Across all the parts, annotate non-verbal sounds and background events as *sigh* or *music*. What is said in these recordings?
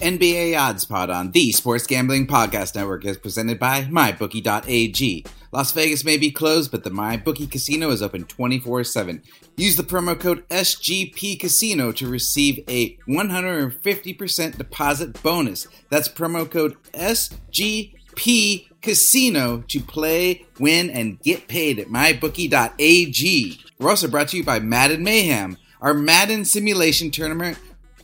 NBA Odds Pod on the Sports Gambling Podcast Network is presented by MyBookie.ag. Las Vegas may be closed, but the MyBookie Casino is open 24 7. Use the promo code SGP Casino to receive a 150% deposit bonus. That's promo code SGP Casino to play, win, and get paid at MyBookie.ag. We're also brought to you by Madden Mayhem, our Madden simulation tournament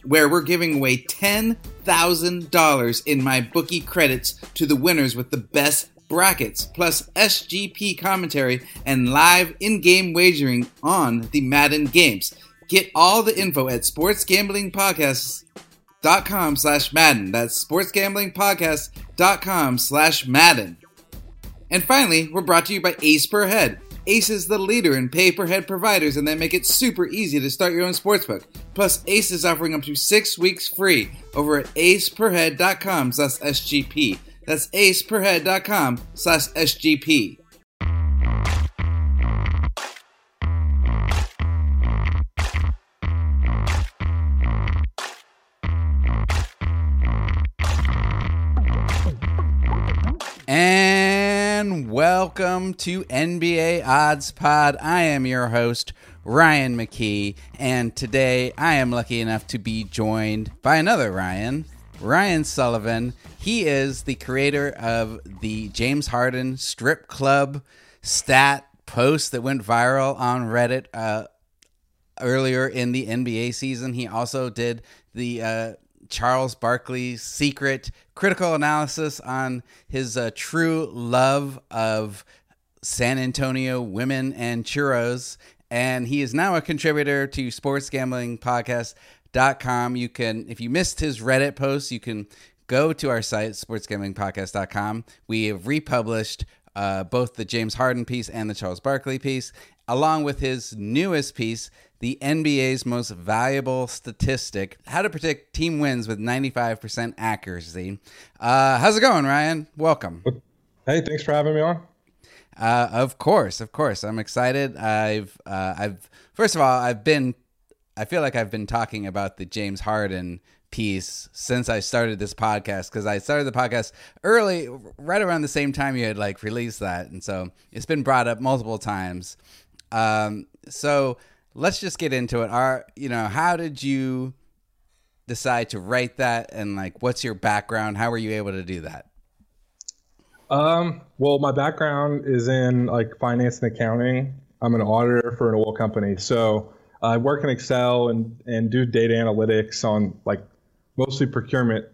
where we're giving away $10,000 in my bookie credits to the winners with the best brackets, plus SGP commentary and live in-game wagering on the Madden games. Get all the info at sportsgamblingpodcasts.com slash Madden. That's sportsgamblingpodcast.com slash Madden. And finally, we're brought to you by Ace Per Head. Ace is the leader in pay per head providers and they make it super easy to start your own sportsbook. Plus, Ace is offering up to six weeks free over at aceperhead.com slash SGP. That's aceperhead.com slash SGP. Welcome to NBA Odds Pod. I am your host, Ryan McKee, and today I am lucky enough to be joined by another Ryan, Ryan Sullivan. He is the creator of the James Harden Strip Club stat post that went viral on Reddit uh, earlier in the NBA season. He also did the uh, Charles Barkley's secret critical analysis on his uh, true love of San Antonio women and churros. And he is now a contributor to sportsgamblingpodcast.com. You can, if you missed his Reddit post, you can go to our site, sportsgamblingpodcast.com. We have republished uh, both the James Harden piece and the Charles Barkley piece, along with his newest piece, the NBA's most valuable statistic how to predict team wins with 95% accuracy. Uh, how's it going, Ryan? Welcome. Hey, thanks for having me on. Uh, of course, of course. I'm excited. I've, uh, I've, first of all, I've been, I feel like I've been talking about the James Harden piece since I started this podcast because I started the podcast early, right around the same time you had like released that. And so it's been brought up multiple times. Um, so, let's just get into it. Are you know how did you decide to write that, and like what's your background? How were you able to do that? Um, well, my background is in like finance and accounting. I'm an auditor for an oil company, so I work in Excel and and do data analytics on like mostly procurement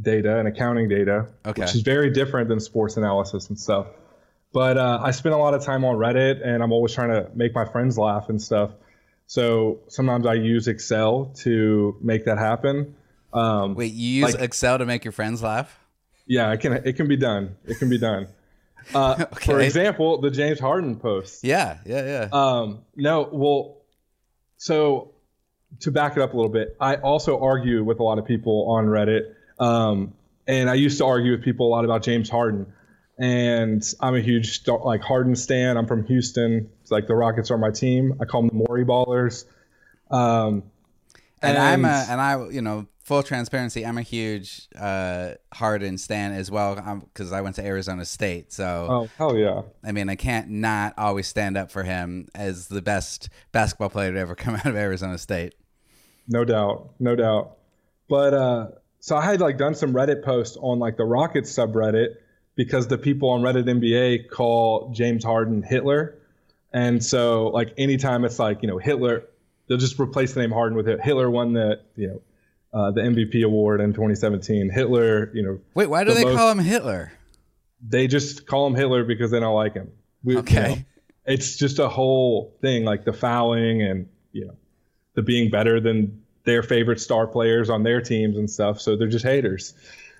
data and accounting data, okay. which is very different than sports analysis and stuff. But uh, I spend a lot of time on Reddit, and I'm always trying to make my friends laugh and stuff. So sometimes I use Excel to make that happen. Um, Wait, you use like, Excel to make your friends laugh? Yeah, it can. It can be done. It can be done. Uh, *laughs* okay. For example, the James Harden post. Yeah, yeah, yeah. Um, no, well, so to back it up a little bit, I also argue with a lot of people on Reddit, um, and I used to argue with people a lot about James Harden and I'm a huge like Harden stan. I'm from Houston. It's like the Rockets are my team. I call them the Morey Ballers. Um, and, and, I'm a and I you know full transparency. I'm a huge uh, Harden stan as well because I went to Arizona State. So oh hell yeah! I mean I can't not always stand up for him as the best basketball player to ever come *laughs* out of Arizona State. No doubt, no doubt. But uh, so I had like done some Reddit posts on like the Rockets subreddit because the people on Reddit NBA call James Harden Hitler. And so, like, anytime it's like, you know, Hitler, they'll just replace the name Harden with it. Hitler won the, you know, uh, the MVP award in 2017. Hitler, you know. Wait, why do the they most, call him Hitler? They just call him Hitler because they don't like him. We, okay. You know, it's just a whole thing, like the fouling and, you know, the being better than their favorite star players on their teams and stuff. So they're just haters.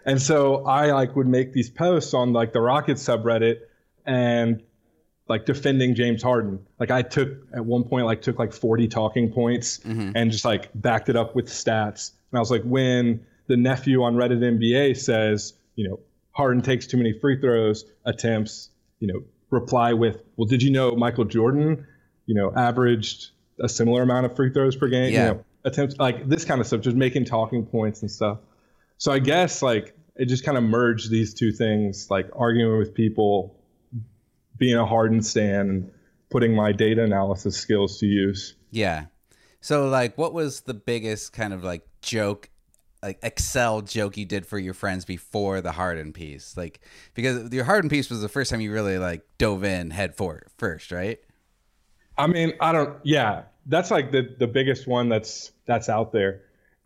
And so I like would make these posts on like the Rockets subreddit and like defending James Harden. Like I took at one point like took like 40 talking points mm-hmm. and just like backed it up with stats. And I was like, when the nephew on Reddit NBA says, you know, Harden takes too many free throws attempts, you know, reply with, well, did you know Michael Jordan, you know, averaged a similar amount of free throws per game? Yeah. You know, attempts like this kind of stuff, just making talking points and stuff. So I guess like it just kind of merged these two things, like arguing with people, being a Harden stan, and putting my data analysis skills to use. Yeah. So like what was the biggest kind of like joke like Excel joke you did for your friends before the Harden piece? Like because your Harden piece was the first time you really like dove in head for first, right? I mean, I don't yeah, that's like the the biggest one that's that's out there.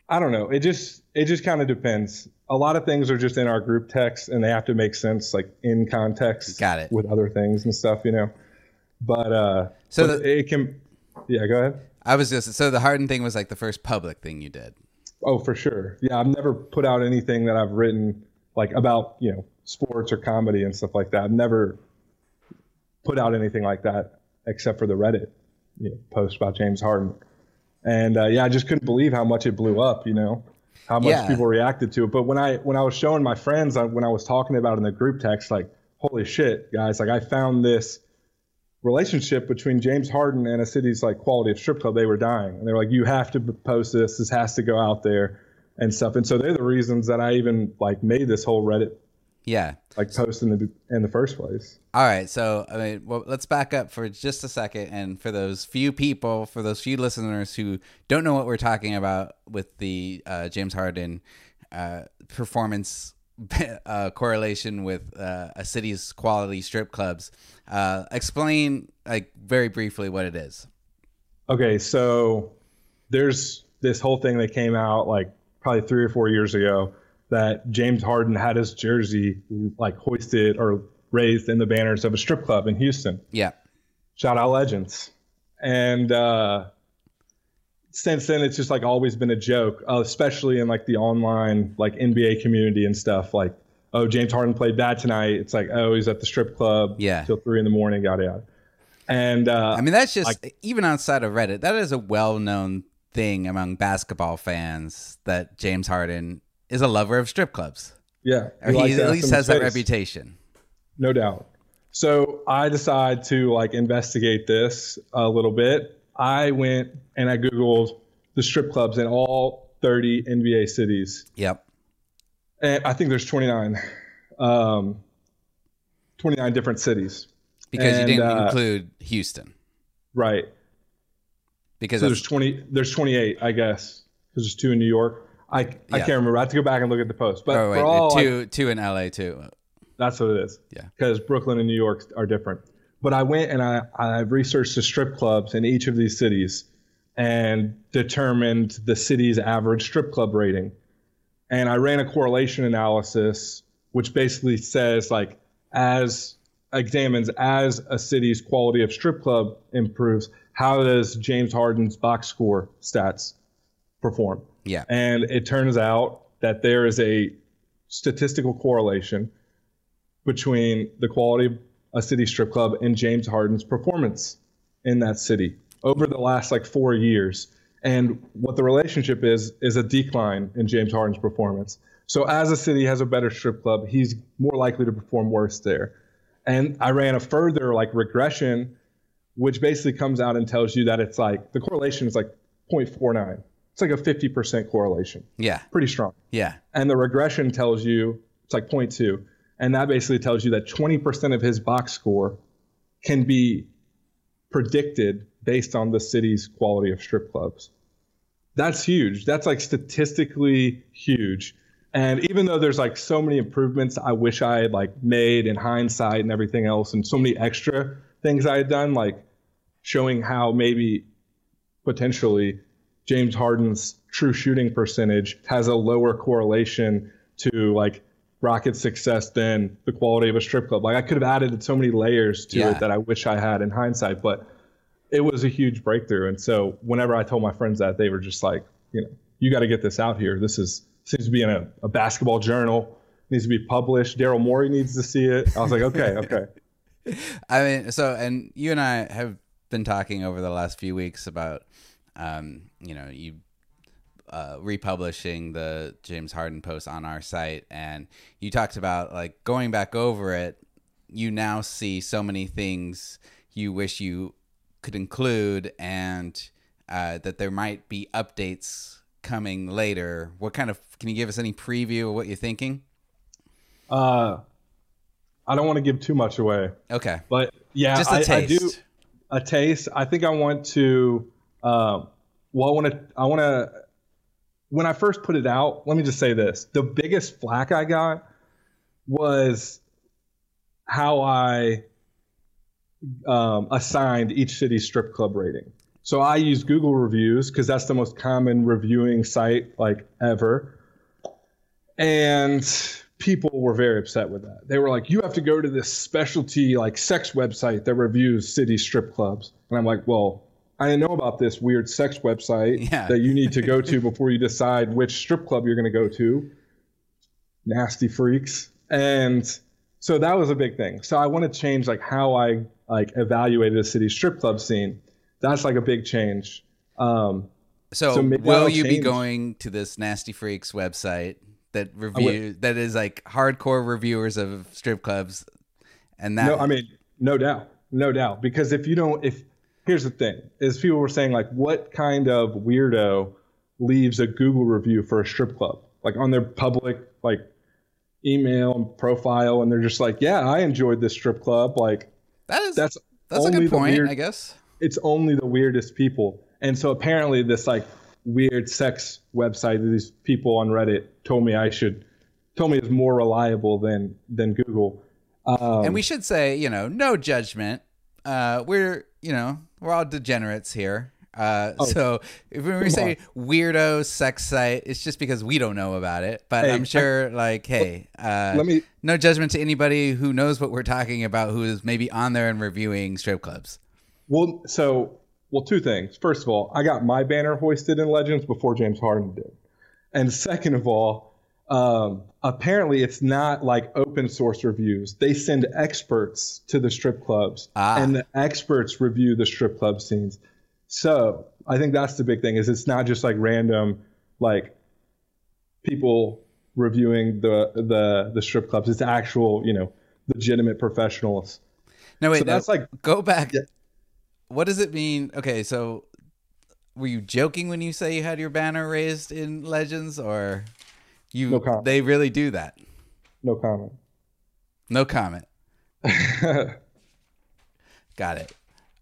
I don't know. It just it just kind of depends. A lot of things are just in our group text and they have to make sense like in context Got it. with other things and stuff, you know. But uh So but the- it can yeah, go ahead. I was just so the Harden thing was like the first public thing you did. Oh, for sure. Yeah, I've never put out anything that I've written like about, you know, sports or comedy and stuff like that. I've never put out anything like that except for the Reddit you know, post about James Harden. And uh, yeah, I just couldn't believe how much it blew up, you know, how much Yeah. people reacted to it. But when I when I was showing my friends uh, when I was talking about it in the group text like, holy shit, guys, like I found this relationship between James Harden and a city's like quality of strip club, they were dying. And they were like, you have to post this. This has to go out there and stuff. And so they're the reasons that I even like made this whole Reddit Yeah. like post in the in the first place. All right, so I mean, well, let's back up for just a second, and for those few people, for those few listeners who don't know what we're talking about with the uh, James Harden uh, performance *laughs* uh, correlation with uh, a city's quality strip clubs, uh, explain like very briefly what it is. Okay, so there's this whole thing that came out like probably three or four years ago that James Harden had his jersey like hoisted or raised in the banners of a strip club in Houston. Yeah, Shout out legends. And uh, since then, it's just like always been a joke, uh, especially in like the online like NBA community and stuff. Like, oh, James Harden played bad tonight. It's like, oh, he's at the strip club Yeah. till three in the morning, yada yada. And uh, I mean that's just even outside of Reddit, that is a well-known thing among basketball fans that James Harden is a lover of strip clubs, yeah, or he at least has that reputation. no doubt. So I decide to like investigate this a little bit. I went and I googled the strip clubs in all 30 NBA cities, Yep. and I think there's 29, um, 29 different cities. because And, you didn't uh, include Houston. Right. Because So there's 20. There's 28, I guess, because there's two in New York. I I Yeah. can't remember. I have to go back and look at the post. But oh wait, all two two in LA too. That's what it is. Yeah. Because Brooklyn and New York are different. But I went and I, I researched the strip clubs in each of these cities and determined the city's average strip club rating. And I ran a correlation analysis, which basically says like as examines as a city's quality of strip club improves, how does James Harden's box score stats perform? Yeah. And it turns out that there is a statistical correlation between the quality of a city strip club and James Harden's performance in that city over the last like four years. And what the relationship is, is a decline in James Harden's performance. So as a city has a better strip club, he's more likely to perform worse there. And I ran a further like regression, which basically comes out and tells you that it's like the correlation is like 0.49. It's like a 50% correlation. Yeah. Pretty strong Yeah. and the regression tells you it's like 0.2 and that basically tells you that 20% of his box score can be predicted based on the city's quality of strip clubs that's huge that's like statistically huge and even though there's like so many improvements i wish i had like made in hindsight and everything else and so many extra things i had done like showing how maybe potentially James Harden's true shooting percentage has a lower correlation to like Rocket's success than the quality of a strip club. Like I could have added so many layers to Yeah. it that I wish I had in hindsight, but it was a huge breakthrough. And so whenever I told my friends that, they were just like, you know, you got to get this out here. This is seems to be in a, a basketball journal. Needs to be published. Daryl Morey needs to see it. I was like, okay, *laughs* okay. I mean, so and you and I have been talking over the last few weeks about, um, you know, you uh, republishing the James Harden post on our site, and you talked about like going back over it. You now see so many things you wish you could include, and uh, that there might be updates coming later. What kind of can you give us any preview of what you're thinking? Uh, I don't want to give too much away. Okay, but yeah, just a I, taste. I do a taste. I think I want to. Uh, well, I want to. I want to. When I first put it out, let me just say this: the biggest flack I got was how I um, assigned each city's strip club rating. So I use Google reviews because that's the most common reviewing site like ever. And people were very upset with that. They were like, "You have to go to this specialty like sex website that reviews city strip clubs." And I'm like, "Well, I didn't know about this weird sex website *laughs* Yeah. that you need to go to before you decide which strip club you're going to go to." Nasty freaks. And so that was a big thing. So I want to change like how I like evaluated a city strip club scene. That's like a big change. Um, So, So will you be going to this Nasty Freaks website that review that is like hardcore reviewers of strip clubs? And that No, I mean, no doubt, no doubt. Because if you don't, if here's the thing, is people were saying like, what kind of weirdo leaves a Google review for a strip club, like on their public like email and profile, and they're just like, yeah, I enjoyed this strip club. Like that is that's that's a good point, weird- I guess. it's only the weirdest people. And so apparently this like weird sex website that these people on Reddit told me I should told me is more reliable than than Google. Um, and we should say, you know, no judgment. Uh, we're, you know, we're all degenerates here. Uh, so if when we Oh, say weirdo sex site, it's just because we don't know about it. But Hey, I'm sure, like, hey, uh, let me no judgment to anybody who knows what we're talking about, who is maybe on there and reviewing strip clubs. well so well two things. First of all, I got my banner hoisted in Legends before James Harden did. And second of all, um, apparently it's not like open source reviews. They send experts to the strip clubs, Ah. and the experts review the strip club scenes. So I think that's the big thing is it's not just like random like people reviewing the the the strip clubs. It's actual you know legitimate professionals. No, wait, so no, that's like go back. Yeah. What does it mean? Okay, so were you joking when you say you had your banner raised in Legends, or you? No comment. they really do that. no comment. No comment. *laughs* Got it.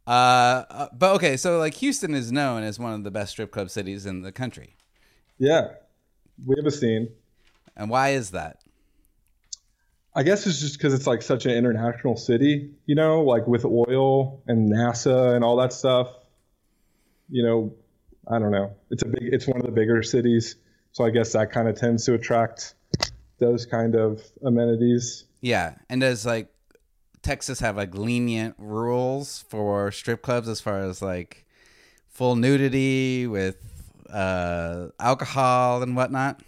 Uh, uh, but okay, so like Houston is known as one of the best strip club cities in the country, yeah, we have a scene. and why is that? I guess it's just because it's like such an international city, you know, like with oil and NASA and all that stuff. You know, I don't know. It's a big. It's one of the bigger cities, so I guess that kind of tends to attract those kind of amenities. Yeah, and does like Texas have like lenient rules for strip clubs as far as like full nudity with uh, alcohol and whatnot?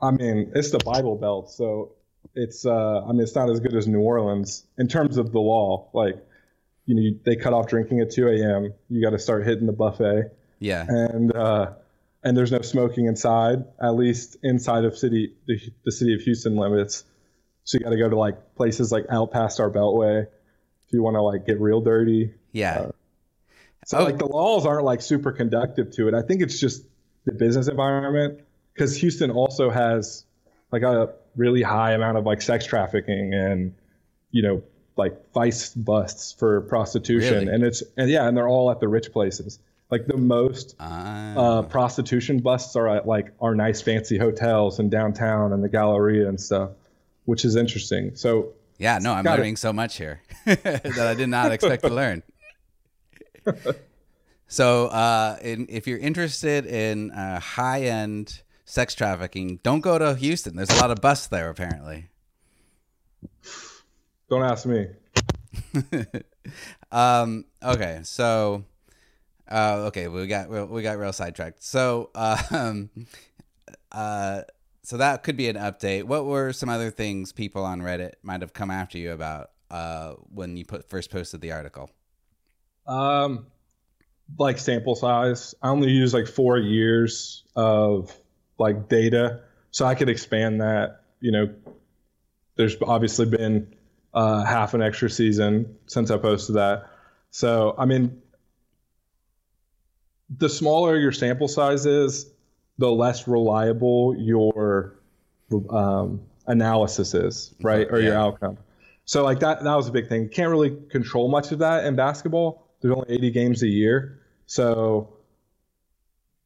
I mean, it's the Bible Belt, so it's. Uh, I mean, it's not as good as New Orleans in terms of the law. Like, you know, you, they cut off drinking at 2 a.m. You got to start hitting the buffet. Yeah, and uh, and there's no smoking inside, at least inside of city the, the city of Houston limits. So you got to go to like places like out past our beltway if you want to like get real dirty. yeah. Uh, so Oh. like the laws aren't like super conductive to it. I think it's just the business environment because Houston also has like a really high amount of like sex trafficking and you know like vice busts for prostitution Really? and it's and yeah and they're all at the rich places. Like the most Ah. uh, prostitution busts are at like our nice fancy hotels and downtown and the Galleria and stuff, which is interesting. So yeah, no, I'm got it. learning so much here *laughs* that I did not expect to learn. *laughs* So, uh, in, if you're interested in uh, high end sex trafficking, don't go to Houston. There's a lot of busts there, apparently. don't ask me. *laughs* um, okay, so uh, okay, we got we got real sidetracked. So, um, uh, so that could be an update. What were some other things people on Reddit might have come after you about uh, when you put first posted the article? Um, like sample size. I only use like four years of like data, so I could expand that. You know, there's obviously been uh, half an extra season since I posted that. So I mean, the smaller your sample size is, the less reliable your um, analysis is, right, or yeah. your outcome. So like that that was a big thing. You can't really control much of that in basketball. There's only 80 games a year, so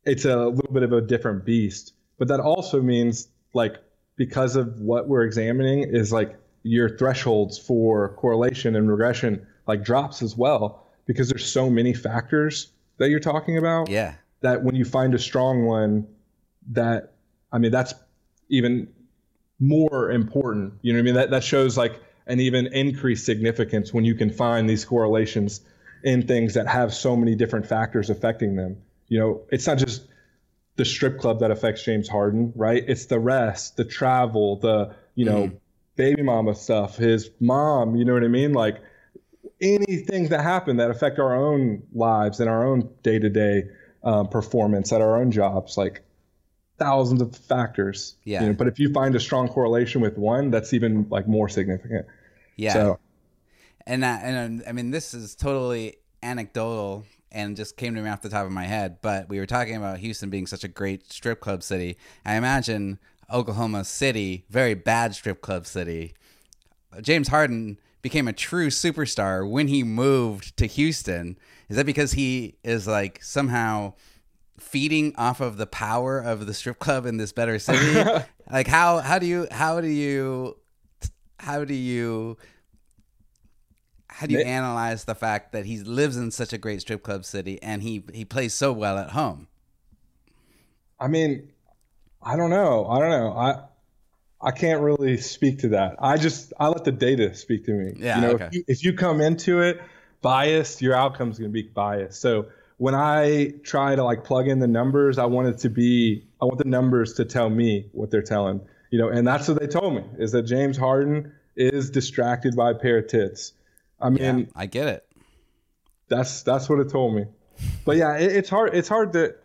it's a little bit of a different beast. But that also means like because of what we're examining is like your thresholds for correlation and regression like drops as well because there's so many factors that you're talking about. Yeah. That when you find a strong one, that I mean that's even more important. You know what I mean? That that shows like an even increased significance when you can find these correlations in things that have so many different factors affecting them. You know, it's not just the strip club that affects James Harden, right? It's the rest, the travel, the, you know, mm. baby mama stuff, his mom, you know what I mean? Like anything that happen that affect our own lives and our own day to day performance at our own jobs, like thousands of factors. Yeah. You know, but if you find a strong correlation with one, that's even like more significant. Yeah. So, and, uh, and I mean, this is totally anecdotal and just came to me off the top of my head. But we were talking about Houston being such a great strip club city. I imagine Oklahoma City, very bad strip club city. James Harden became a true superstar when he moved to Houston. Is that because he is like somehow feeding off of the power of the strip club in this better city? *laughs* like how how do you how do you how do you how do you analyze the fact that he lives in such a great strip club city and he he plays so well at home? I mean, I don't know. I don't know. I I can't really speak to that. I just I let the data speak to me. Yeah. You know, okay. if, you, if you come into it biased, your outcome's going to be biased. So when I try to like plug in the numbers, I want it to be I want the numbers to tell me what they're telling. You know, and that's what they told me is that James Harden is distracted by a pair of tits. I mean, yeah, I get it. That's that's what it told me. But yeah, it, it's hard. It's hard to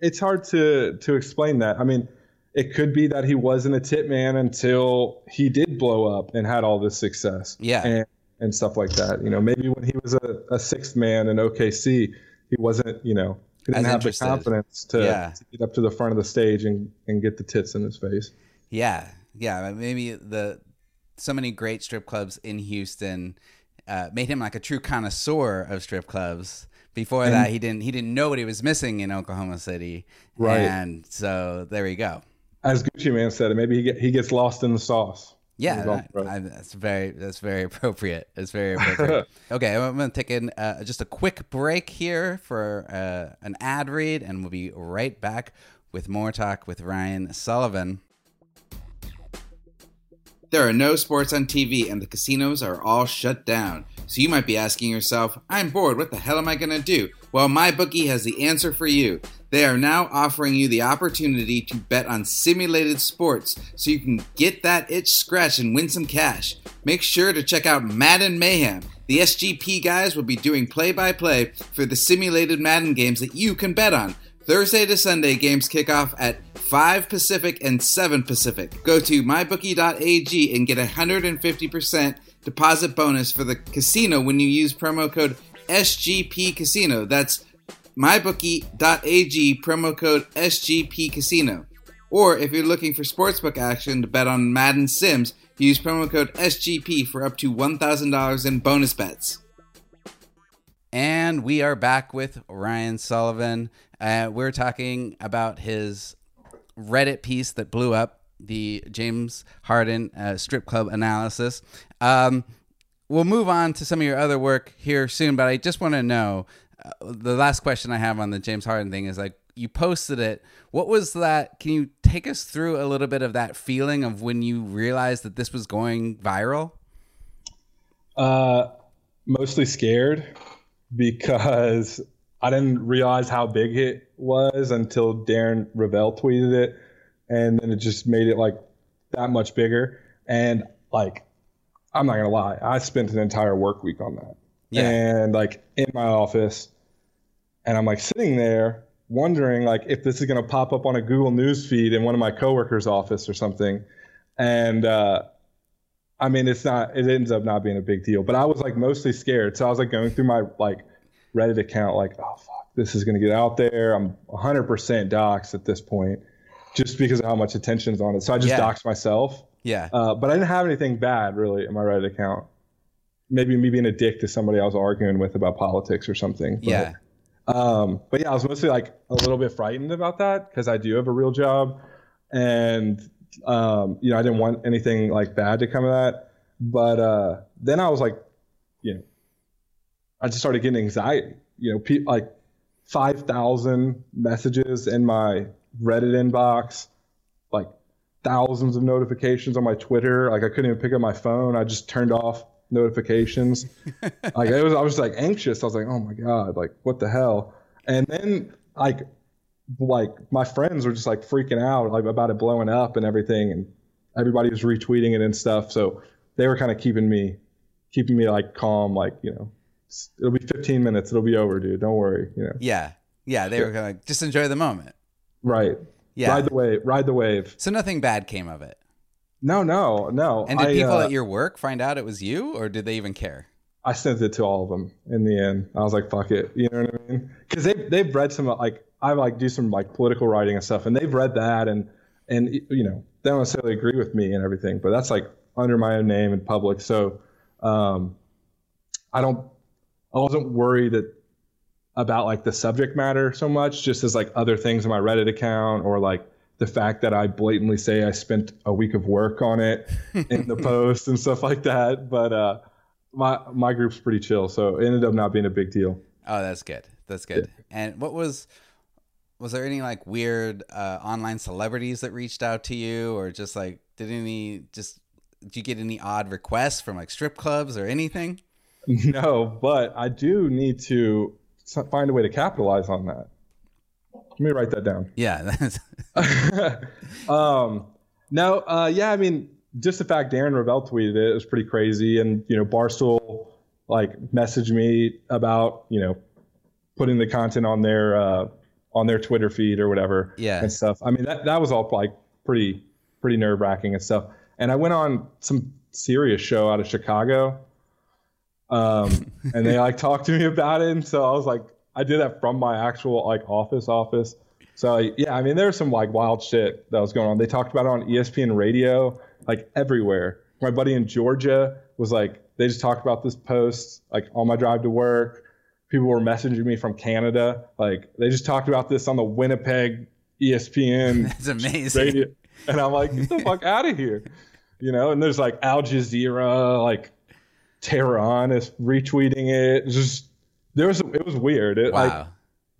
it's hard to to explain that. I mean, it could be that he wasn't a tit man until he did blow up and had all this success. Yeah. And, and stuff like that. You know, maybe when he was a, a sixth man in OKC, he wasn't, you know, he didn't As have interested. the confidence to, yeah. to, get up to the front of the stage and, and get the tits in his face. Yeah. Yeah. Maybe the so many great strip clubs in Houston uh, made him like a true connoisseur of strip clubs. Before and, that, he didn't he didn't know what he was missing in Oklahoma City, right? And so there we go. As Gucci Mane said, maybe he get, he gets lost in the sauce. Yeah, I, I, that's very that's very *laughs* appropriate. It's very appropriate. *laughs* okay, I'm going to take in uh, just a quick break here for uh, an ad read, and we'll be right back with more talk with Ryan Sullivan. There are no sports on TV and the casinos are all shut down. So you might be asking yourself, I'm bored, what the hell am I going to do? Well, MyBookie has the answer for you. They are now offering you the opportunity to bet on simulated sports so you can get that itch scratch and win some cash. Make sure to check out Madden Mayhem. The SGP guys will be doing play by play for the simulated Madden games that you can bet on. Thursday to Sunday games kick off at 5 Pacific and 7 Pacific. Go to mybookie.ag and get a 150% deposit bonus for the casino when you use promo code SGP Casino. That's mybookie.ag promo code SGP Casino. Or if you're looking for sportsbook action to bet on Madden Sims, use promo code SGP for up to $1,000 in bonus bets. And we are back with Ryan Sullivan. Uh, we're talking about his Reddit piece that blew up, the James Harden uh, strip club analysis. Um, we'll move on to some of your other work here soon, but I just want to know uh, the last question I have on the James Harden thing is like, you posted it. What was that? Can you take us through a little bit of that feeling of when you realized that this was going viral? Uh, mostly scared because I didn't realize how big it was until Darren Rovell tweeted it, and then it just made it like that much bigger. And like, I'm not gonna lie, I spent an entire work week on that. Yeah. And like in my office, and I'm like sitting there wondering like if this is gonna pop up on a Google News feed in one of my coworkers' office or something. And uh, I mean, it's not. It ends up not being a big deal. But I was like mostly scared, so I was like going through my like Reddit account, like, oh fuck, this is going to get out there. I'm 100% doxxed at this point, just because of how much attention's on it. So I just Yeah. doxed myself. Yeah. Uh, but I didn't have anything bad really in my Reddit account. Maybe me being a dick to somebody I was arguing with about politics or something. But, yeah. Um, but yeah, I was mostly like a little bit frightened about that because I do have a real job, and um, you know I didn't want anything like bad to come of that. But uh, then I was like, you know, I just started getting anxiety. You know, pe- like five thousand messages in my Reddit inbox, like thousands of notifications on my Twitter. Like I couldn't even pick up my phone. I just turned off notifications. *laughs* like it was, I was like anxious. I was like, oh my god, like what the hell? And then like, like my friends were just like freaking out like about it blowing up and everything, and everybody was retweeting it and stuff. So they were kind of keeping me, keeping me like calm. Like you know, it'll be 15 minutes. It'll be over, dude. Don't worry. You know, Yeah. Yeah. They were going to just enjoy the moment. right. Yeah. Ride the wave. Ride the wave. so nothing bad came of it. No, no, no. And did I, people uh, at your work find out it was you or did they even care? I sent it to all of them in the end. I was like, fuck it. You know what I mean? Because they, they've read some, like, I like do some like political writing and stuff, and they've read that and, and, you know, they don't necessarily agree with me and everything, but that's like under my own name in public. So, um, I don't, I wasn't worried that about like the subject matter so much, just as like other things in my Reddit account or like the fact that I blatantly say I spent a week of work on it *laughs* in the post and stuff like that. But, uh, my my group's pretty chill, so it ended up not being a big deal. Oh, that's good. That's good. And what was was there any like weird uh, online celebrities that reached out to you, or just like did any just did you get any odd requests from like strip clubs or anything? *laughs* No, but I do need to find a way to capitalize on that. Let me write that down. *laughs* Yeah, *laughs* um, no, uh, yeah, I mean, just the fact Darren Rovell tweeted it was pretty crazy, and you know, Barstool like messaged me about you know putting the content on their uh, on their Twitter feed or whatever, Yeah. and stuff. I mean, that that was all like pretty pretty nerve wracking and stuff. And I went on some Sirius show out of Chicago, um, *laughs* and they like talked to me about it, and so I was like, I did that from my actual like office office. So yeah, I mean, there's some like wild shit that was going on. They talked about it on ESPN radio, like everywhere. My buddy in Georgia was like, they just talked about this post like on my drive to work. People were messaging me from Canada, like they just talked about this on the Winnipeg ESPN *laughs* that's amazing. radio, and I'm like, get the fuck out of here, you know. And there's like Al Jazeera, like Tehran is retweeting it. Just there was it was weird. It Wow. like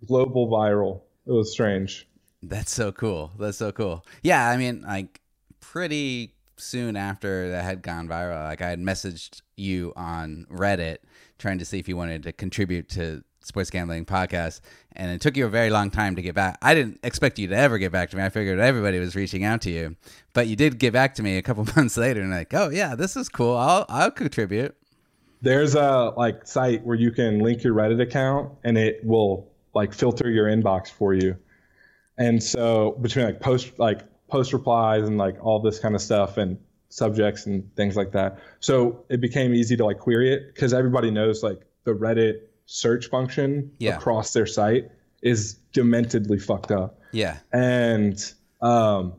global viral. It was strange. That's so cool. That's so cool. Yeah, I mean, like pretty soon after that had gone viral, like I had messaged you on Reddit trying to see if you wanted to contribute to Sports Gambling Podcast, and it took you a very long time to get back. I didn't expect you to ever get back to me. I figured everybody was reaching out to you, but you did get back to me a couple *laughs* months later, and like, oh yeah, this is cool. I'll I'll contribute. There's a like site where you can link your Reddit account and it will like filter your inbox for you. And so between like post like post replies and like all this kind of stuff and subjects and things like that. So it became easy to like query it because everybody knows like the Reddit search function Yeah. across their site is dementedly fucked up. Yeah, And um,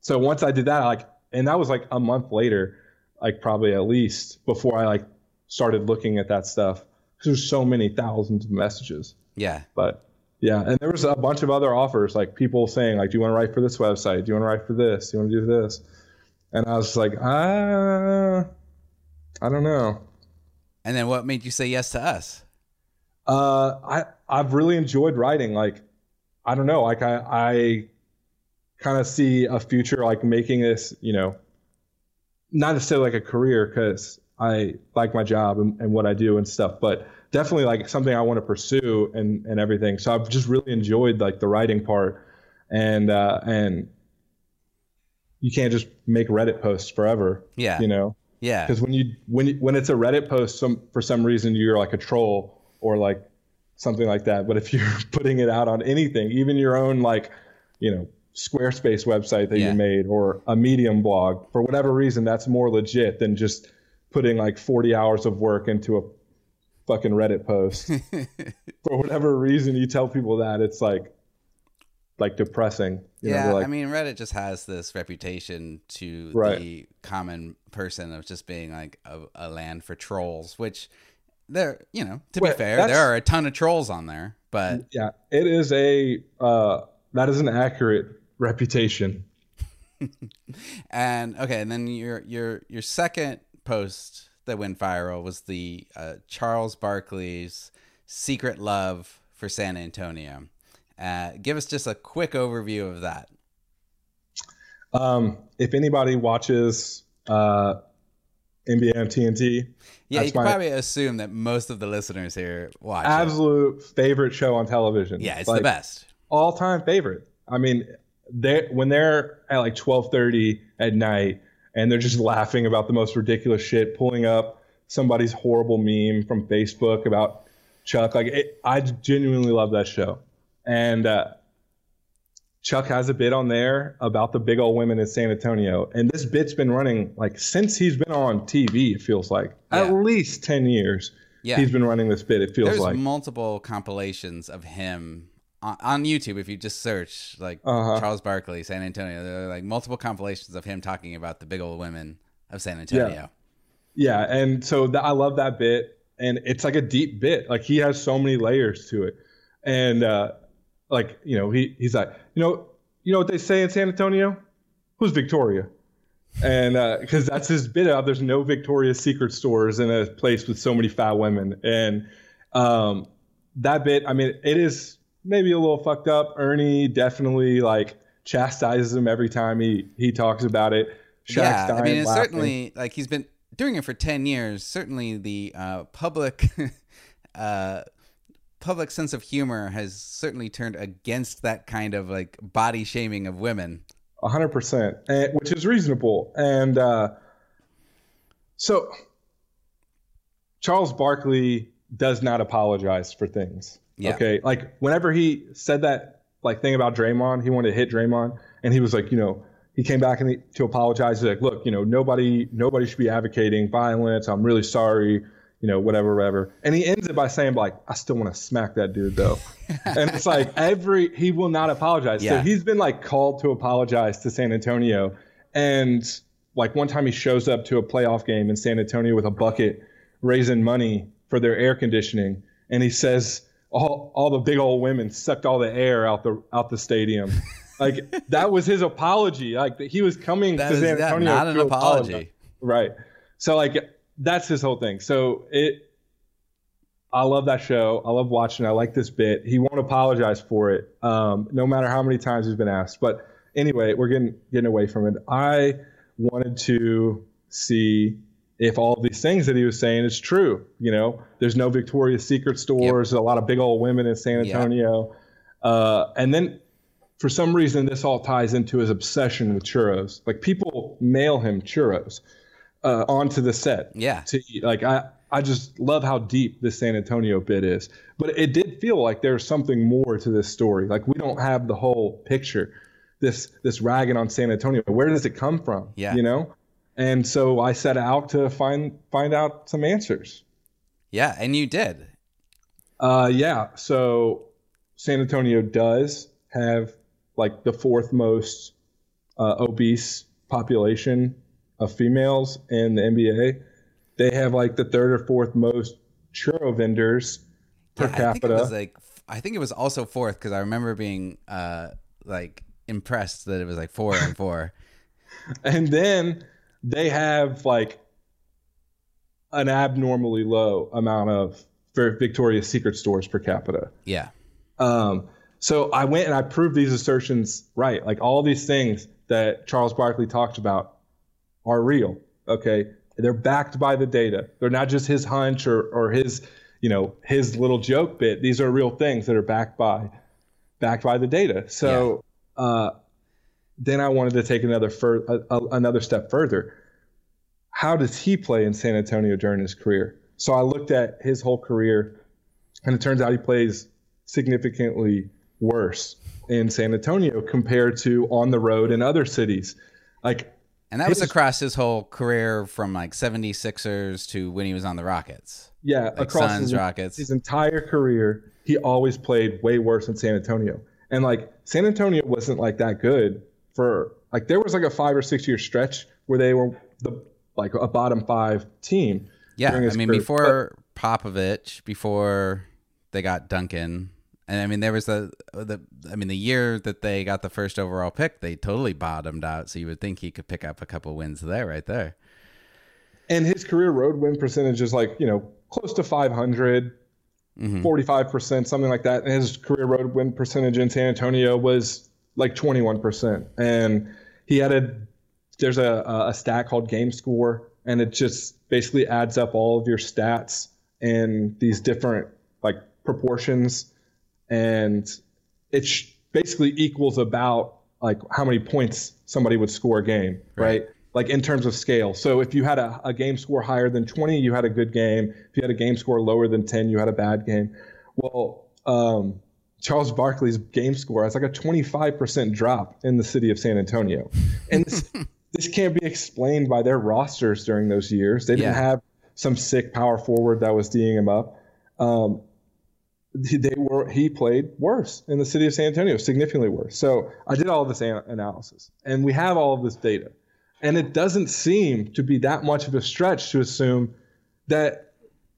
so once I did that, like, and that was like a month later, like probably at least before I like started looking at that stuff. There's so many thousands of messages, yeah, but yeah, and there was a bunch of other offers, like people saying, like, do you want to write for this website? Do you want to write for this? Do you want to do this? And I was like, ah, I don't know. and then what made you say yes to us? Uh, I I've really enjoyed writing. Like, I don't know. Like, I I kind of see a future like making this. You know, not necessarily like a career because I like my job and, and what I do and stuff, but definitely like something I want to pursue and and everything. So I've just really enjoyed like the writing part, and uh, and you can't just make Reddit posts forever. Yeah, You know yeah, because when you when you, when it's a Reddit post, some for some reason you're like a troll or like something like that. But if you're *laughs* putting it out on anything, even your own like you know Squarespace website that Yeah. you made or a Medium blog, for whatever reason, that's more legit than just putting like 40 hours of work into a fucking Reddit post. *laughs* For whatever reason, you tell people that it's like like depressing. You yeah, know, like, I mean, Reddit just has this reputation to right. the common person of just being like a, a land for trolls, which there, you know, to be fair, there are a ton of trolls on there, but yeah, it is a uh, that is an accurate reputation. *laughs* and okay, and then your your your second post that went viral was the uh, Charles Barkley's secret love for San Antonio. Uh, give us just a quick overview of that. Um, if anybody watches uh, NBA on TNT, yeah, you can probably assume that most of the listeners here watch. Absolute it. favorite show on television. Yeah, it's like, the best. All time favorite. I mean, they when they're at like twelve thirty at night and they're just laughing about the most ridiculous shit, pulling up somebody's horrible meme from Facebook about Chuck. Like, it, I genuinely love that show. And uh, Chuck has a bit on there about the big old women in San Antonio. And this bit's been running like since he's been on TV, it feels like yeah. at least 10 years. Yeah. He's been running this bit, it feels There's like. multiple compilations of him on, on YouTube. If you just search like uh-huh. Charles Barkley, San Antonio, there are like multiple compilations of him talking about the big old women of San Antonio. Yeah. Yeah, and so th- I love that bit, and it's like a deep bit. Like he has so many layers to it, and uh, like you know he he's like you know you know what they say in San Antonio, who's Victoria, and because uh, that's his bit of There's no Victoria's Secret stores in a place with so many fat women, and um, that bit. I mean, it is maybe a little fucked up. Ernie definitely like chastises him every time he he talks about it. Shaq's yeah, I mean, it's certainly like he's been doing it for 10 years, certainly the uh, public *laughs* uh, public sense of humor has certainly turned against that kind of like body shaming of women. 100%, which is reasonable. And uh, so Charles Barkley does not apologize for things. Yeah. Okay. Like whenever he said that like thing about Draymond, he wanted to hit Draymond, and he was like, you know, he came back and he, to apologize. He's like, look, you know, nobody, nobody should be advocating violence. I'm really sorry, you know, whatever, whatever. And he ends it by saying, like, I still want to smack that dude though. *laughs* and it's like every, he will not apologize. Yeah. So he's been like called to apologize to San Antonio. And like one time he shows up to a playoff game in San Antonio with a bucket raising money for their air conditioning. And he says, all, all the big old women sucked all the air out the out the stadium. Like *laughs* that was his apology. Like he was coming that to San Antonio. Not an apology. Apologize. Right. So like that's his whole thing. So it I love that show. I love watching. I like this bit. He won't apologize for it, um, no matter how many times he's been asked. But anyway, we're getting getting away from it. I wanted to see if all these things that he was saying is true. You know, there's no Victoria's Secret stores, yep. a lot of big old women in San Antonio, yep. uh, and then for some reason, this all ties into his obsession with churros. Like people mail him churros uh, onto the set. Yeah. To eat. Like I, I just love how deep this San Antonio bit is. But it did feel like there's something more to this story. Like we don't have the whole picture. This this ragging on San Antonio. Where does it come from? Yeah. You know. And so I set out to find find out some answers. Yeah, and you did. Uh, yeah. So San Antonio does have like the fourth most uh, obese population of females in the NBA. They have like the third or fourth most churro vendors per yeah, capita. I think it was like I think it was also fourth because I remember being uh, like impressed that it was like four and four. *laughs* and then they have like an abnormally low amount of Victoria's Secret stores per capita. Yeah. Um, so I went and I proved these assertions right. Like all these things that Charles Barkley talked about are real. Okay. They're backed by the data. They're not just his hunch or, or his, you know, his little joke bit. These are real things that are backed by backed by the data. So yeah. uh, then I wanted to take another fur- a, a, another step further. How does he play in San Antonio during his career? So I looked at his whole career, and it turns out he plays significantly worse in San Antonio compared to on the road in other cities. Like And that his, was across his whole career from like 76ers to when he was on the Rockets. Yeah, like across Suns, his, Rockets. His entire career, he always played way worse in San Antonio. And like San Antonio wasn't like that good for like there was like a 5 or 6 year stretch where they were the like a bottom 5 team. Yeah, I mean career. before but, Popovich, before they got Duncan, and I mean, there was the the I mean, the year that they got the first overall pick, they totally bottomed out. So you would think he could pick up a couple wins there, right there. And his career road win percentage is like you know close to 500, mm-hmm. 45 percent, something like that. And his career road win percentage in San Antonio was like 21 percent. And he had a there's a a stat called game score, and it just basically adds up all of your stats in these different like proportions and it sh- basically equals about like how many points somebody would score a game, right? right? Like in terms of scale. So if you had a, a game score higher than 20, you had a good game. If you had a game score lower than 10, you had a bad game. Well, um, Charles Barkley's game score has like a 25% drop in the city of San Antonio. And this, *laughs* this can't be explained by their rosters during those years. They didn't yeah. have some sick power forward that was D'ing him up. Um, they were he played worse in the city of San Antonio, significantly worse. So I did all of this an- analysis, and we have all of this data, and it doesn't seem to be that much of a stretch to assume that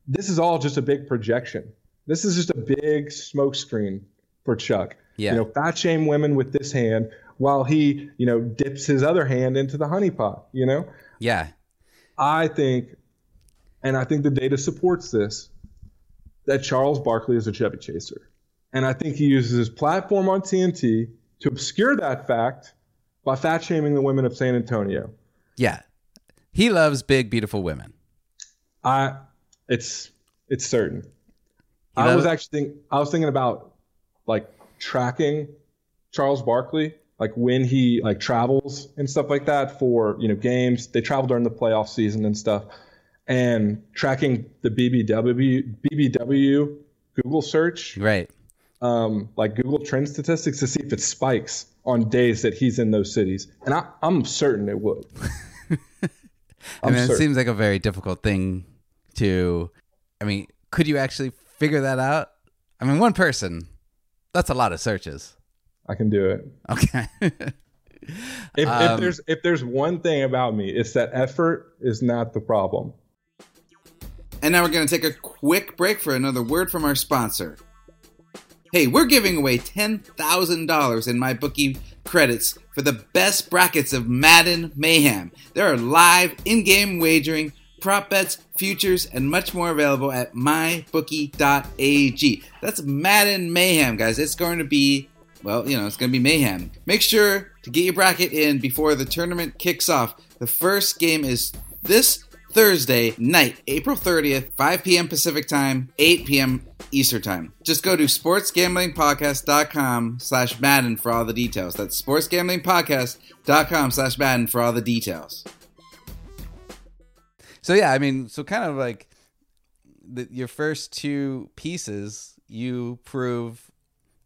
this is all just a big projection. This is just a big smokescreen for Chuck. Yeah. You know, fat shame women with this hand while he, you know, dips his other hand into the honeypot. You know. Yeah. I think, and I think the data supports this that Charles Barkley is a chubby chaser. And I think he uses his platform on TNT to obscure that fact by fat shaming the women of San Antonio. Yeah. He loves big, beautiful women. I it's it's certain. I was actually think, I was thinking about like tracking Charles Barkley, like when he like travels and stuff like that for you know games. They travel during the playoff season and stuff and tracking the BBW BBW Google search, right? Um, like Google Trend statistics to see if it spikes on days that he's in those cities, and I, am certain it would. *laughs* I mean, certain. it seems like a very difficult thing to. I mean, could you actually figure that out? I mean, one person, that's a lot of searches. I can do it. Okay. *laughs* if, um, if there's if there's one thing about me, it's that effort is not the problem. And now we're going to take a quick break for another word from our sponsor. Hey, we're giving away $10,000 in MyBookie credits for the best brackets of Madden Mayhem. There are live in game wagering, prop bets, futures, and much more available at mybookie.ag. That's Madden Mayhem, guys. It's going to be, well, you know, it's going to be mayhem. Make sure to get your bracket in before the tournament kicks off. The first game is this Thursday night, April 30th, 5 p.m. Pacific Time, 8 p.m. Eastern Time. Just go to sportsgamblingpodcast.com slash Madden for all the details. That's sportsgamblingpodcast.com slash Madden for all the details. So yeah, I mean, so kind of like the, your first two pieces, you prove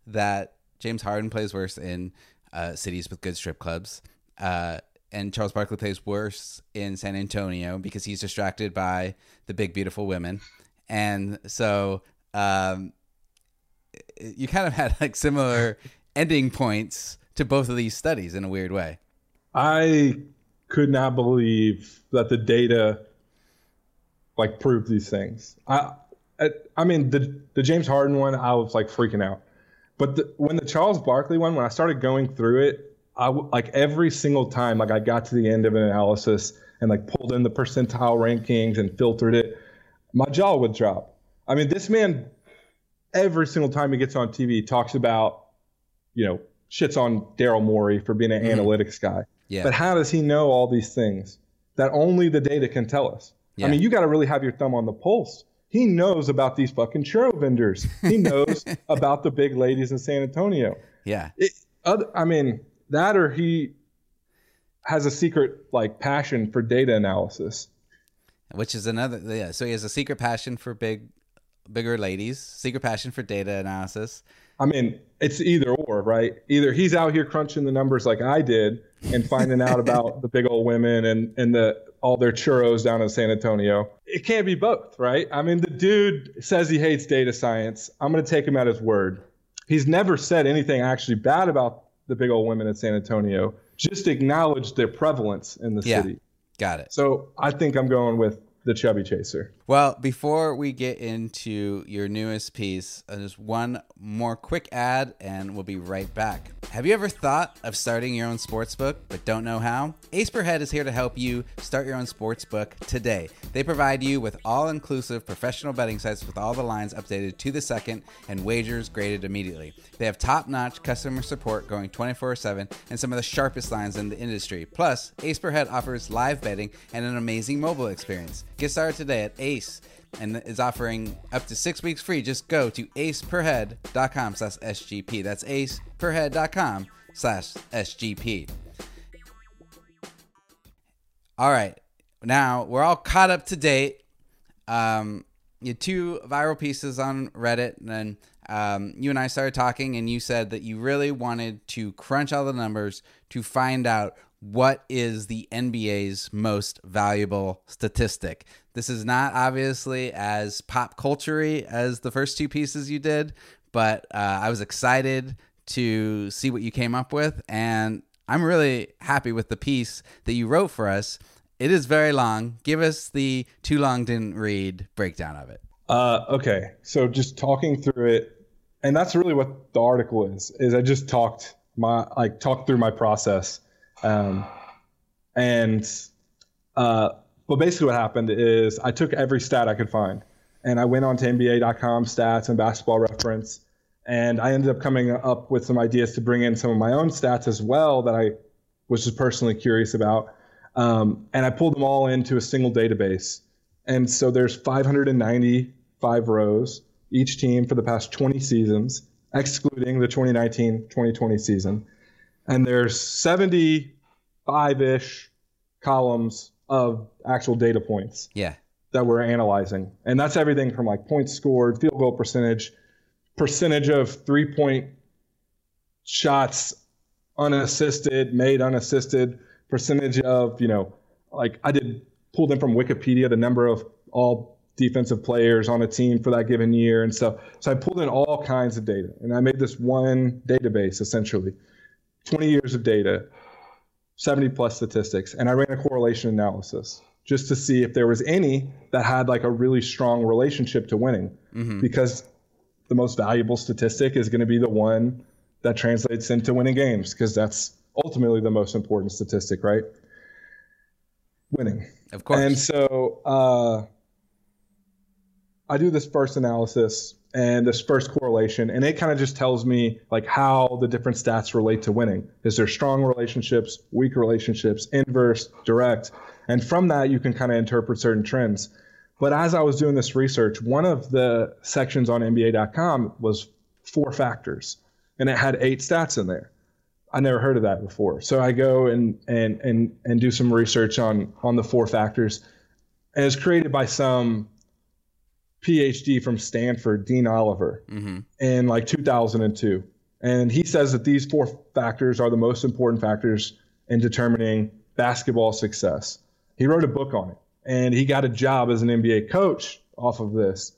that James Harden plays worse in uh, cities with good strip clubs. Uh, and Charles Barkley plays worse in San Antonio because he's distracted by the big beautiful women, and so um, you kind of *laughs* had like similar ending points to both of these studies in a weird way. I could not believe that the data like proved these things. I, I, I mean the the James Harden one, I was like freaking out, but the, when the Charles Barkley one, when I started going through it, I like every single time, like I got to the end of an analysis and like pulled in the percentile rankings and filtered it, my jaw would drop. I mean, this man, every single time he gets on TV, talks about, you know, shits on Daryl Morey for being an mm-hmm. analytics guy. Yeah. But how does he know all these things that only the data can tell us? Yeah. I mean, you got to really have your thumb on the pulse. He knows about these fucking churro vendors. He knows *laughs* about the big ladies in San Antonio. Yeah. It, other, I mean, that or he has a secret like passion for data analysis which is another yeah so he has a secret passion for big bigger ladies secret passion for data analysis i mean it's either or right either he's out here crunching the numbers like i did and finding out about *laughs* the big old women and and the all their churros down in San Antonio. It can't be both, right? I mean, the dude says he hates data science. I'm going to take him at his word. He's never said anything actually bad about the big old women in San Antonio. Just acknowledged their prevalence in the Yeah. city. Got it. So I think I'm going with the chubby chaser. Well, before we get into your newest piece, uh, just one more quick ad and we'll be right back. Have you ever thought of starting your own sports book but don't know how? Ace Per Head is here to help you start your own sports book today. They provide you with all inclusive professional betting sites with all the lines updated to the second and wagers graded immediately. They have top notch customer support going 24 7 and some of the sharpest lines in the industry. Plus, Ace Per Head offers live betting and an amazing mobile experience. Get started today at Ace and is offering up to six weeks free. Just go to aceperhead.com slash SGP. That's aceperhead.com slash SGP. All right. Now we're all caught up to date. Um, you had two viral pieces on Reddit, and then um, you and I started talking, and you said that you really wanted to crunch all the numbers to find out what is the NBA's most valuable statistic. This is not obviously as pop culture as the first two pieces you did, but uh, I was excited to see what you came up with, and I'm really happy with the piece that you wrote for us. It is very long. Give us the too long didn't read breakdown of it. Uh, okay, so just talking through it, and that's really what the article is. Is I just talked my like talked through my process, um, and uh, but basically what happened is I took every stat I could find, and I went on to NBA.com stats and Basketball Reference, and I ended up coming up with some ideas to bring in some of my own stats as well that I was just personally curious about, um, and I pulled them all into a single database. And so there's 595 rows each team for the past 20 seasons, excluding the 2019-2020 season. And there's 75-ish columns of actual data points Yeah. that we're analyzing. And that's everything from like points scored, field goal percentage, percentage of three point shots unassisted, made unassisted, percentage of, you know, like I did pull them from Wikipedia, the number of all defensive players on a team for that given year and stuff. So I pulled in all kinds of data and I made this one database essentially 20 years of data, 70 plus statistics, and I ran a correlation analysis just to see if there was any that had like a really strong relationship to winning because the most valuable statistic is going to be the one that translates into winning games because that's ultimately the most important statistic, right? Winning. Of course. And so uh, I do this first analysis and this first correlation, and it kind of just tells me like how the different stats relate to winning. Is there strong relationships, weak relationships, inverse, direct? And from that, you can kind of interpret certain trends. But as I was doing this research, one of the sections on NBA.com was four factors, and it had eight stats in there. I never heard of that before. So I go and and and and do some research on on the four factors. And it's created by some PhD from Stanford, Dean Oliver, mm-hmm. in like 2002. And he says that these four factors are the most important factors in determining basketball success. He wrote a book on it, and he got a job as an NBA coach off of this.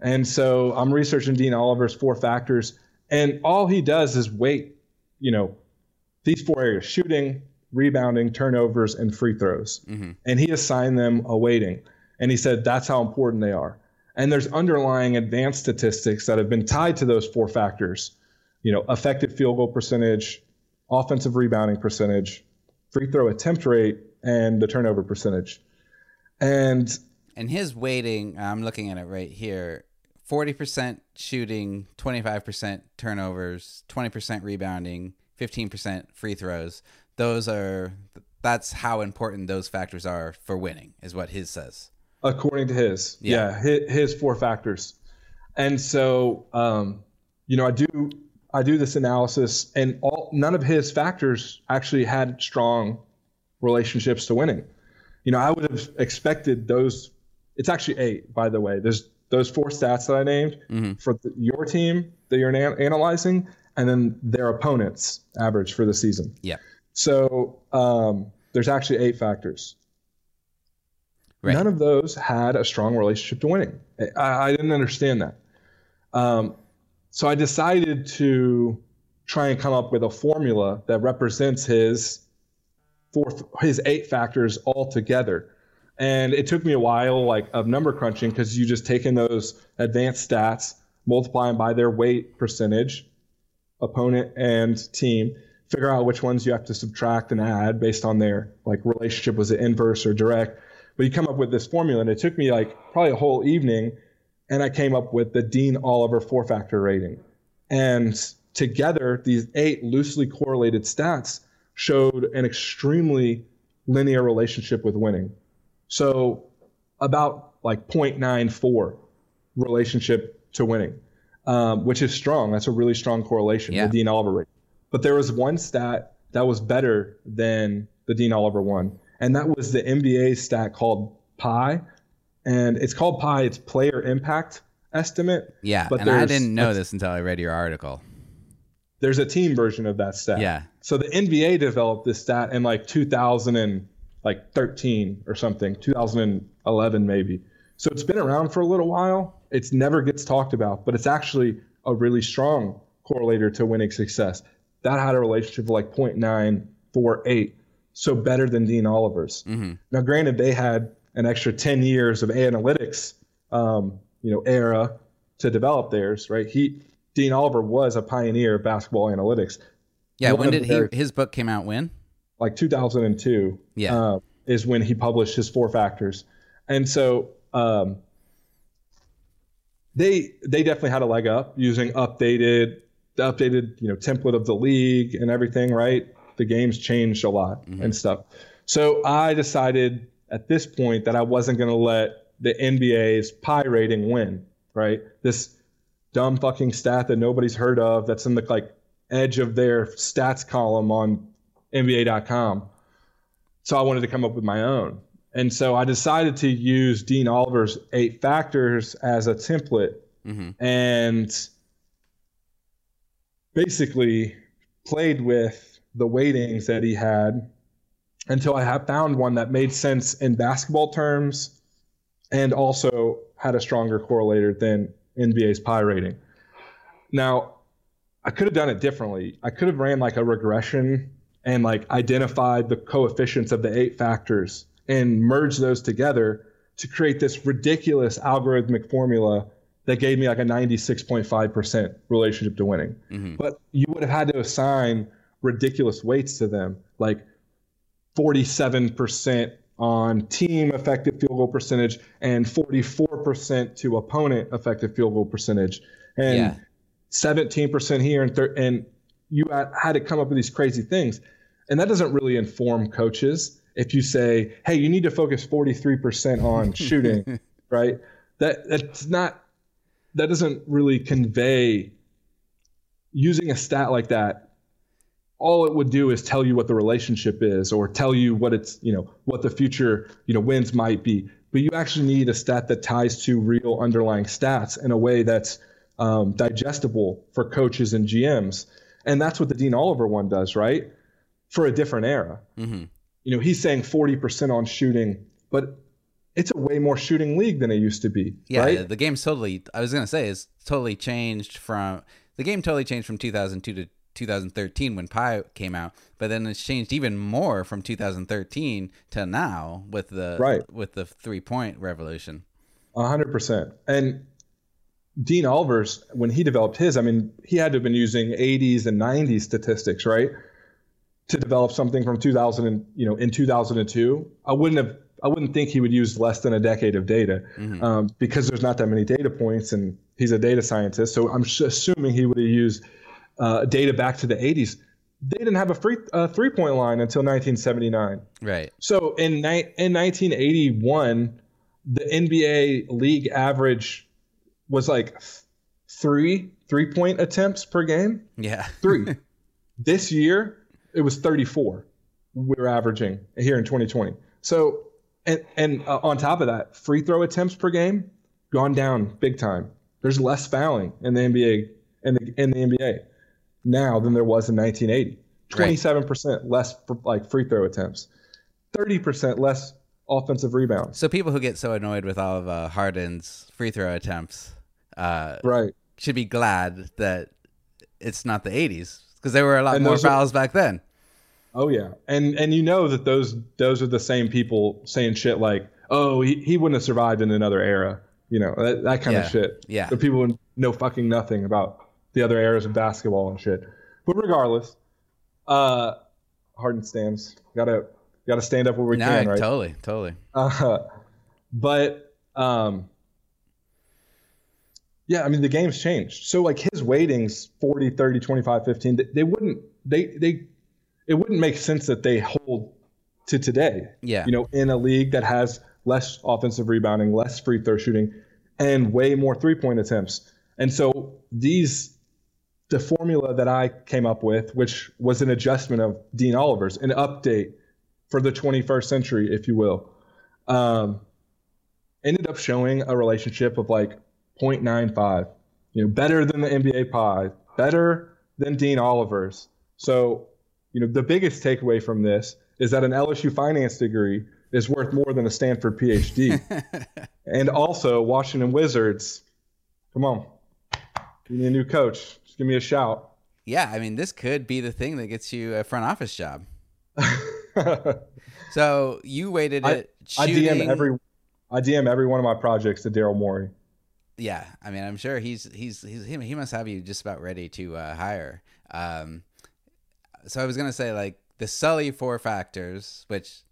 And so I'm researching Dean Oliver's four factors, and all he does is weight, you know, these four areas shooting, rebounding, turnovers, and free throws. Mm-hmm. And he assigned them a weighting. And he said that's how important they are. And there's underlying advanced statistics that have been tied to those four factors, you know, effective field goal percentage, offensive rebounding percentage, free throw attempt rate, and the turnover percentage. And And his weighting, I'm looking at it right here 40% shooting, 25% turnovers, 20% rebounding, 15% free throws. Those are, that's how important those factors are for winning, is what his says. According to his Yeah. yeah, his, his four factors and so um, you know i do i do this analysis and all none of his factors actually had strong relationships to winning you know i would have expected those it's actually eight by the way there's those four stats that i named for the, your team that you're ana- analyzing and then their opponents average for the season Yeah. So um, there's actually eight factors. Right. None of those had a strong relationship to winning. I, I didn't understand that. Um, so I decided to try and come up with a formula that represents his four, his eight factors all together. And it took me a while, like of number crunching, because you just take in those advanced stats, multiply them by their weight percentage, opponent and team, figure out which ones you have to subtract and add based on their like relationship was it inverse or direct but you come up with this formula and it took me like probably a whole evening and i came up with the dean oliver four factor rating. And together these eight loosely correlated stats showed an extremely linear relationship with winning. So about like 0.94 relationship to winning um, which is strong. That's a really strong correlation Yeah. the dean oliver rating. But there was one stat that was better than the Dean Oliver one, and that was the NBA stat called PIE, and it's called PIE. It's player impact estimate. Yeah, but and I didn't know this until I read your article. There's a team version of that stat. Yeah. So the NBA developed this stat in like 2000 and like 13 or something, 2011 maybe. So it's been around for a little while. It's never gets talked about, but it's actually a really strong correlator to winning success. That had a relationship of like 0.948, so better than Dean Oliver's. hmm Now, granted, they had an extra 10 years of analytics, um, you know, era to develop theirs, right? He, Dean Oliver was a pioneer of basketball analytics. Yeah, One when did their- he his book came out? When? Like 2002 Yeah. uh, is when he published his four factors, and so um, they they definitely had a leg up using updated the updated you know template of the league and everything. Right, the game's changed a lot and stuff. So I decided at this point that I wasn't going to let the NBA's PIE rating win. Right, this dumb fucking stat that nobody's heard of that's in the like edge of their stats column on NBA.com. So I wanted to come up with my own. And so I decided to use Dean Oliver's eight factors as a template hmm and basically played with the weightings that he had until I have found one that made sense in basketball terms and also had a stronger correlator than NBA's PIE rating. Now, I could have done it differently. I could have ran like a regression and like identified the coefficients of the eight factors and merged those together to create this ridiculous algorithmic formula that gave me like a 96.5% relationship to winning. hmm But you would have had to assign ridiculous weights to them, like 47% on team effective field goal percentage and 44% to opponent effective field goal percentage. And Yeah. 17% here and thir- and you had to come up with these crazy things. And that doesn't really inform coaches if you say, "Hey, you need to focus 43% on *laughs* shooting." right? That that's not that doesn't really convey using a stat like that all it would do is tell you what the relationship is or tell you what it's you know what the future you know wins might be but you actually need a stat that ties to real underlying stats in a way that's um, digestible for coaches and gms and that's what the dean oliver one does right for a different era hmm you know he's saying 40% on shooting but it's a way more shooting league than it used to be Yeah, right the game's totally. I was gonna say it's totally changed from the game. Totally changed from 2002 to 2013 when PIE came out, but then it's changed even more from 2013 to now with the Right. with the three point revolution. A hundred percent. And Dean Oliver's, when he developed his, I mean, he had to have been using 80s and 90s statistics, right, to develop something from 2000 and you know in 2002. I wouldn't have, I wouldn't think he would use less than a decade of data Mhm. um, because there's not that many data points, and he's a data scientist. So I'm assuming he would have used uh, data back to the 80s. They didn't have a free uh, three point line until 1979. Right. So in ni- in 1981, the NBA league average was like th- three three point attempts per game. Yeah. *laughs* Three. *laughs* this year, it was 34. We're averaging here in 2020. So and and uh, on top of that, free throw attempts per game gone down big time. There's less fouling in the NBA in the in the NBA now than there was in 1980. 27% right. less like free throw attempts, 30% less offensive rebounds. So people who get so annoyed with all of uh, Harden's free throw attempts, uh, right, should be glad that it's not the 80s because there were a lot and more fouls are, back then. Oh yeah, and and you know that those those are the same people saying shit like, "Oh, he, he wouldn't have survived in another era," you know, that, that kind yeah. of shit. Yeah, the people know fucking nothing about the other eras of basketball and shit. But regardless, uh, Harden stands. Gotta gotta stand up where we no, can, right? Totally, totally. Uh, but um, yeah, I mean the game's changed. So like his weightings 40, 30, 25, 15, they, they wouldn't they they it wouldn't make sense that they hold to today. Yeah. You know, in a league that has less offensive rebounding, less free throw shooting, and way more three point attempts. And so these the formula that I came up with, which was an adjustment of Dean Oliver's, an update for the 21st century, if you will, um, ended up showing a relationship of like 0.95. You know, better than the NBA PIE, better than Dean Oliver's. So you know, the biggest takeaway from this is that an LSU finance degree is worth more than a Stanford PhD. *laughs* and also, Washington Wizards, come on, you need a new coach. Give me a shout. Yeah, I mean, this could be the thing that gets you a front office job. *laughs* so you weighted I, at shooting. I DM every, I DM every one of my projects to Daryl Morey. Yeah, I mean, I'm sure he's he's he's he must have you just about ready to uh, hire. Um, so I was gonna say like the Sully four factors, which,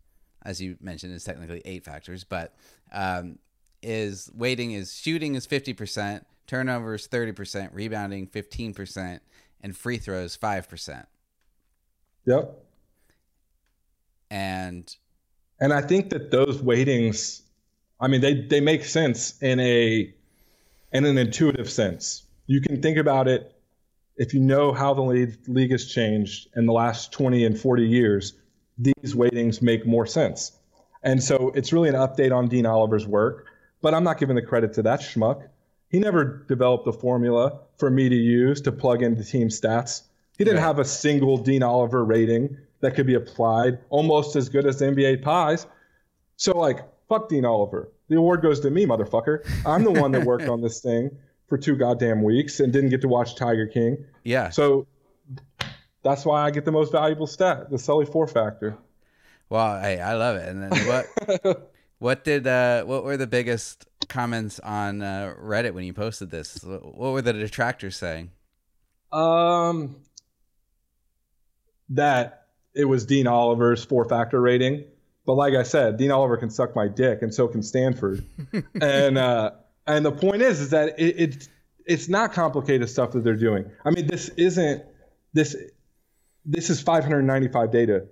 as you mentioned, is technically eight factors, but um, is weighting is shooting is fifty percent, turnovers thirty percent, rebounding fifteen percent, and free throws five percent. Yep. And and I think that those weightings, I mean, they they make sense in a in an intuitive sense. You can think about it if you know how the league, has changed in the last 20 and 40 years, these weightings make more sense. And so it's really an update on Dean Oliver's work, but I'm not giving the credit to that schmuck. He never developed a formula for me to use to plug into team stats. He didn't right. have a single Dean Oliver rating that could be applied, almost as good as the NBA PIEs. So, like, fuck Dean Oliver. The award goes to me, motherfucker. I'm the one that worked *laughs* on this thing for two goddamn weeks and didn't get to watch Tiger King. Yeah. So that's why I get the most valuable stat, the Sully four factor. Well, hey, I love it. And then what? *laughs* what did? Uh, what were the biggest comments on uh, Reddit when you posted this? What were the detractors saying? Um, that it was Dean Oliver's four factor rating. But like I said, Dean Oliver can suck my dick, and so can Stanford. *laughs* and uh, and the point is, is that it, it it's not complicated stuff that they're doing. I mean, this isn't this this is 595 data,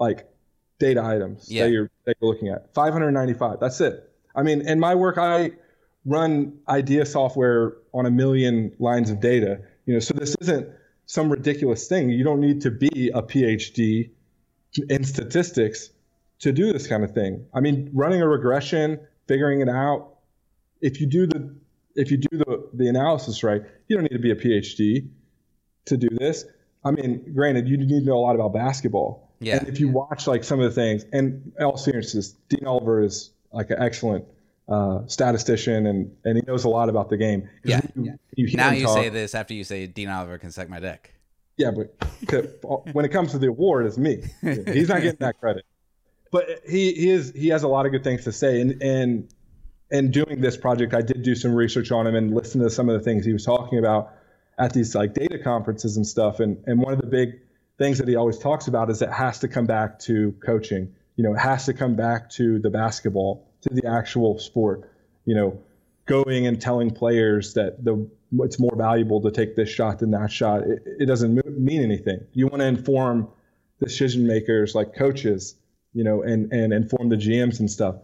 like data items yeah. that you're that you're looking at. 595. That's it. I mean, in my work, I run idea software on a million lines of data. You know, so this isn't some ridiculous thing. You don't need to be a PhD in statistics to do this kind of thing. I mean, running a regression, figuring it out, if you do the if you do the, the analysis right, you don't need to be a PhD to do this. I mean, granted, you need to know a lot about basketball. Yeah. And if you watch like some of the things, and all seriousness, Dean Oliver is like an excellent uh, statistician, and and he knows a lot about the game. Yeah. You, you now you talk, say this after you say Dean Oliver can suck my dick. Yeah, but *laughs* when it comes to the award, it's me. He's not getting that credit. But he, he is he has a lot of good things to say, and and and doing this project, I did do some research on him and listen to some of the things he was talking about at these like data conferences and stuff. And and one of the big things that he always talks about is it has to come back to coaching. You know, it has to come back to the basketball, to the actual sport. You know, going and telling players that the it's more valuable to take this shot than that shot. It, it doesn't mean anything. You want to inform decision makers like coaches, you know, and and inform the GMs and stuff.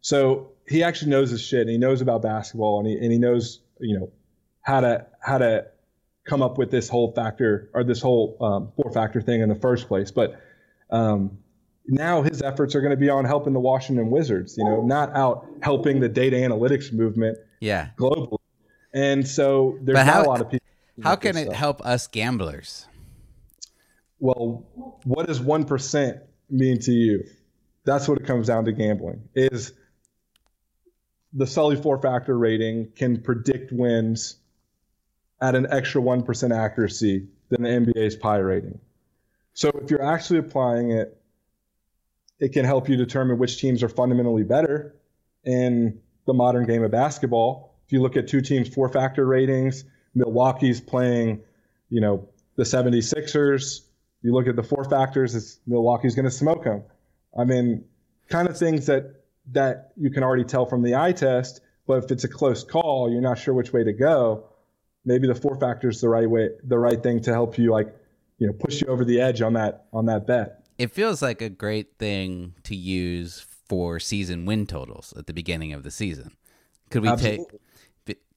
So he actually knows his shit and he knows about basketball and he, and he knows, you know, how to, how to come up with this whole factor or this whole um, four factor thing in the first place. But um, now his efforts are going to be on helping the Washington Wizards, you know, not out helping the data analytics movement yeah. globally. And so there's how, not a lot of people. How can it stuff. help us gamblers? well, what does 1% mean to you? That's what it comes down to gambling. Is the Sully four factor rating can predict wins at an extra 1% accuracy than the NBA's PIE rating. So if you're actually applying it, it can help you determine which teams are fundamentally better in the modern game of basketball. If you look at two teams' four factor ratings, Milwaukee's playing, you know, the 76ers. You look at the four factors, it's Milwaukee's going to smoke them. I mean, kind of things that that you can already tell from the eye test. But if it's a close call, you're not sure which way to go. Maybe the four factors the right way, the right thing to help you, like, you know, push you over the edge on that on that bet. It feels like a great thing to use for season win totals at the beginning of the season. Could we Absolutely. take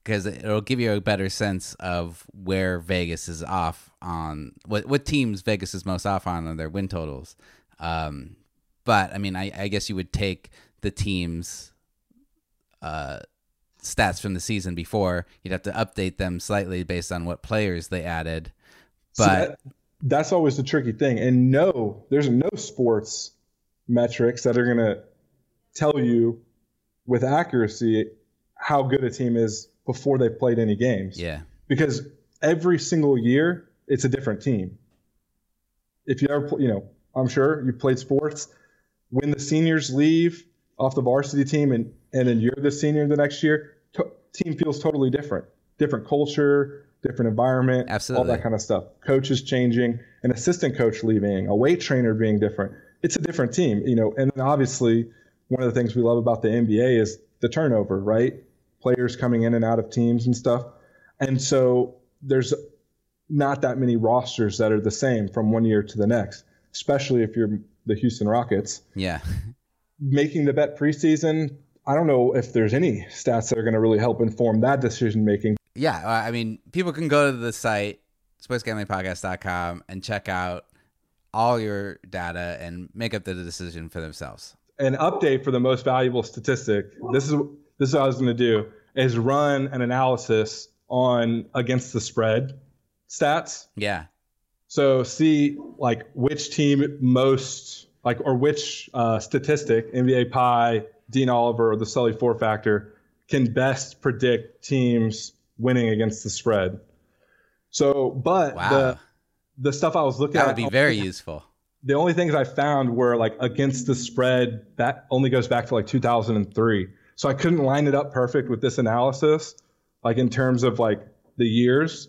because it'll give you a better sense of where Vegas is off on what what teams Vegas is most off on on their win totals. Um, but I mean, I, I, guess you would take the teams' uh, stats from the season before. You'd have to update them slightly based on what players they added. But so that, that's always the tricky thing. And no, there's no sports metrics that are going to tell you with accuracy how good a team is before they've played any games. Yeah. Because every single year, it's a different team. If you ever, you know, I'm sure you've played sports. When the seniors leave off the varsity team and, and then you're the senior the next year, to, team feels totally different. Different culture, different environment, Absolutely. all that kind of stuff. Coaches changing, an assistant coach leaving, a weight trainer being different. It's a different team, you know. And then obviously, one of the things we love about the NBA is the turnover, right? players coming in and out of teams and stuff. And so there's not that many rosters that are the same from one year to the next, especially if you're the Houston Rockets. Yeah. *laughs* Making the bet preseason, I don't know if there's any stats that are going to really help inform that decision making. Yeah, I mean, people can go to the site sportsgamblingpodcast.com and check out all your data and make up the decision for themselves. An update for the most valuable statistic. This is this is what I was going to do is run an analysis on against the spread stats. Yeah. So see like which team most like or which uh, statistic NBA PIE, Dean Oliver, or the Sully four factor can best predict teams winning against the spread. So, but wow. the the stuff I was looking that at would be very useful. The only things I found were like against the spread that only goes back to like 2003. So I couldn't line it up perfect with this analysis, like in terms of like the years.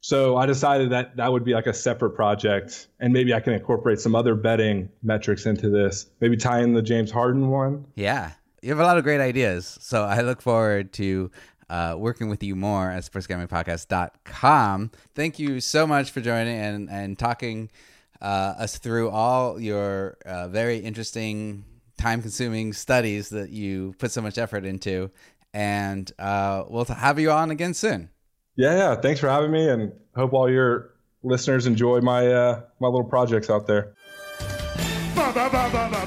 So I decided that that would be like a separate project, and maybe I can incorporate some other betting metrics into this. Maybe tie in the James Harden one. Yeah, you have a lot of great ideas. So I look forward to uh, working with you more at sportsgamblingpodcast.com. Thank you so much for joining and and talking uh, us through all your uh, very interesting time consuming studies that you put so much effort into. And uh, we'll have you on again soon. Yeah, yeah. Thanks for having me, and hope all your listeners enjoy my uh, my little projects out there. Basketball,